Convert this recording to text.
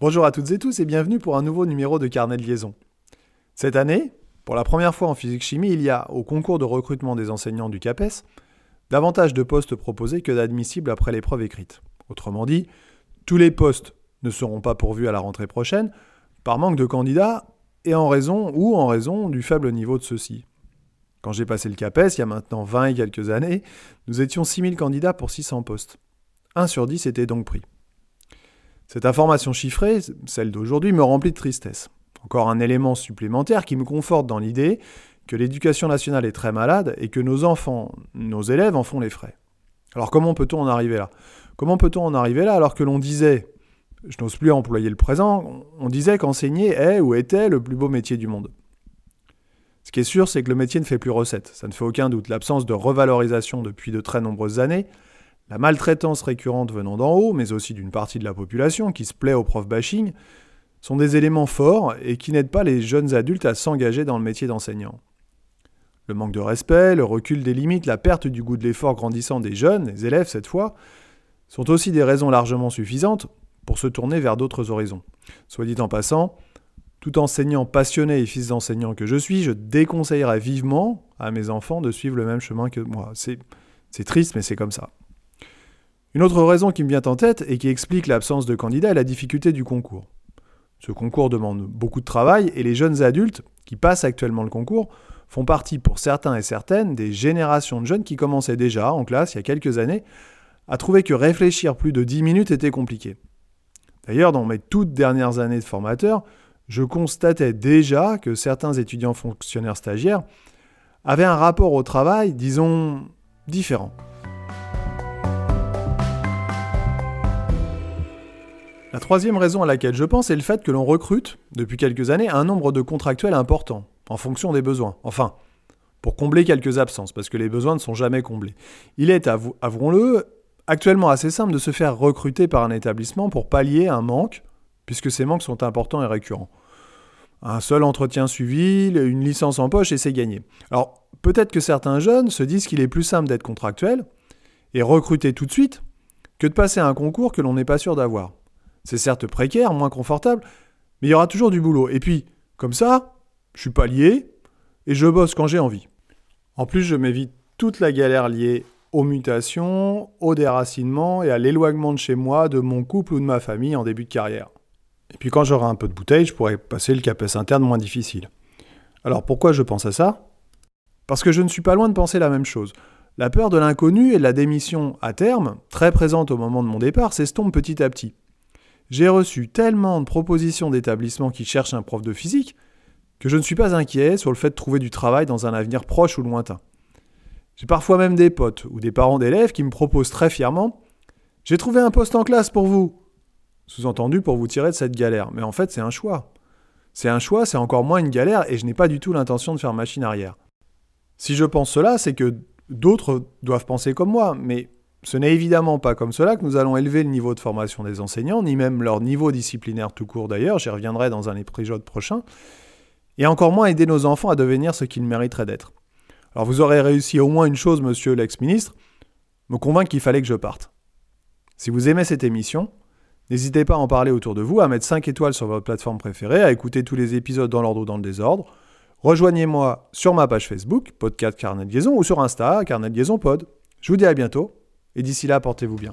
Bonjour à toutes et tous et bienvenue pour un nouveau numéro de Carnet de liaison. Cette année, pour la première fois en physique-chimie, il y a, au concours de recrutement des enseignants du CAPES, davantage de postes proposés que d'admissibles après l'épreuve écrite. Autrement dit, tous les postes ne seront pas pourvus à la rentrée prochaine par manque de candidats et en raison ou en raison du faible niveau de ceux-ci. Quand j'ai passé le CAPES, il y a maintenant 20 et quelques années, nous étions 6000 candidats pour 600 postes. 1 sur 10 était donc pris. Cette information chiffrée, celle d'aujourd'hui, me remplit de tristesse. Encore un élément supplémentaire qui me conforte dans l'idée que l'éducation nationale est très malade et que nos enfants, nos élèves en font les frais. Alors comment peut-on en arriver là? Comment peut-on en arriver là alors que l'on disait, je n'ose plus employer le présent, on disait qu'enseigner est ou était le plus beau métier du monde? Ce qui est sûr, c'est que le métier ne fait plus recette. Ça ne fait aucun doute. L'absence de revalorisation depuis de très nombreuses années la maltraitance récurrente venant d'en haut, mais aussi d'une partie de la population qui se plaît au prof bashing, sont des éléments forts et qui n'aident pas les jeunes adultes à s'engager dans le métier d'enseignant. Le manque de respect, le recul des limites, la perte du goût de l'effort grandissant des jeunes, les élèves cette fois, sont aussi des raisons largement suffisantes pour se tourner vers d'autres horizons. Soit dit en passant, tout enseignant passionné et fils d'enseignant que je suis, je déconseillerais vivement à mes enfants de suivre le même chemin que moi. C'est triste, mais c'est comme ça. Une autre raison qui me vient en tête et qui explique l'absence de candidats est la difficulté du concours. Ce concours demande beaucoup de travail et les jeunes adultes qui passent actuellement le concours font partie pour certains et certaines des générations de jeunes qui commençaient déjà en classe il y a quelques années à trouver que réfléchir plus de 10 minutes était compliqué. D'ailleurs, dans mes toutes dernières années de formateur, je constatais déjà que certains étudiants fonctionnaires stagiaires avaient un rapport au travail, disons, différent. La troisième raison à laquelle je pense est le fait que l'on recrute, depuis quelques années, un nombre de contractuels important, en fonction des besoins. Enfin, pour combler quelques absences, parce que les besoins ne sont jamais comblés. Il est, avouons-le, actuellement assez simple de se faire recruter par un établissement pour pallier un manque, puisque ces manques sont importants et récurrents. Un seul entretien suivi, une licence en poche et c'est gagné. Alors, peut-être que certains jeunes se disent qu'il est plus simple d'être contractuel et recruter tout de suite que de passer un concours que l'on n'est pas sûr d'avoir. C'est certes précaire, moins confortable, mais il y aura toujours du boulot. Et puis, comme ça, je suis pas lié et je bosse quand j'ai envie. En plus, je m'évite toute la galère liée aux mutations, au déracinement et à l'éloignement de chez moi, de mon couple ou de ma famille en début de carrière. Et puis quand j'aurai un peu de bouteille, je pourrai passer le CAPES interne moins difficile. Alors pourquoi je pense à ça? Parce que je ne suis pas loin de penser la même chose. La peur de l'inconnu et de la démission à terme, très présente au moment de mon départ, s'estompe petit à petit. J'ai reçu tellement de propositions d'établissements qui cherchent un prof de physique que je ne suis pas inquiet sur le fait de trouver du travail dans un avenir proche ou lointain. J'ai parfois même des potes ou des parents d'élèves qui me proposent très fièrement J'ai trouvé un poste en classe pour vous Sous-entendu pour vous tirer de cette galère. Mais en fait, c'est un choix. C'est un choix, c'est encore moins une galère et je n'ai pas du tout l'intention de faire machine arrière. Si je pense cela, c'est que d'autres doivent penser comme moi, mais ce n'est évidemment pas comme cela que nous allons élever le niveau de formation des enseignants, ni même leur niveau disciplinaire tout court d'ailleurs, j'y reviendrai dans un épisode prochain, et encore moins aider nos enfants à devenir ce qu'ils mériteraient d'être. Alors vous aurez réussi au moins une chose, monsieur l'ex-ministre, me convaincre qu'il fallait que je parte. Si vous aimez cette émission, n'hésitez pas à en parler autour de vous, à mettre 5 étoiles sur votre plateforme préférée, à écouter tous les épisodes dans l'ordre ou dans le désordre. Rejoignez-moi sur ma page Facebook, Podcast Carnet Liaison, ou sur Insta, Carnet Liaison Pod. Je vous dis à bientôt et d'ici là, portez-vous bien.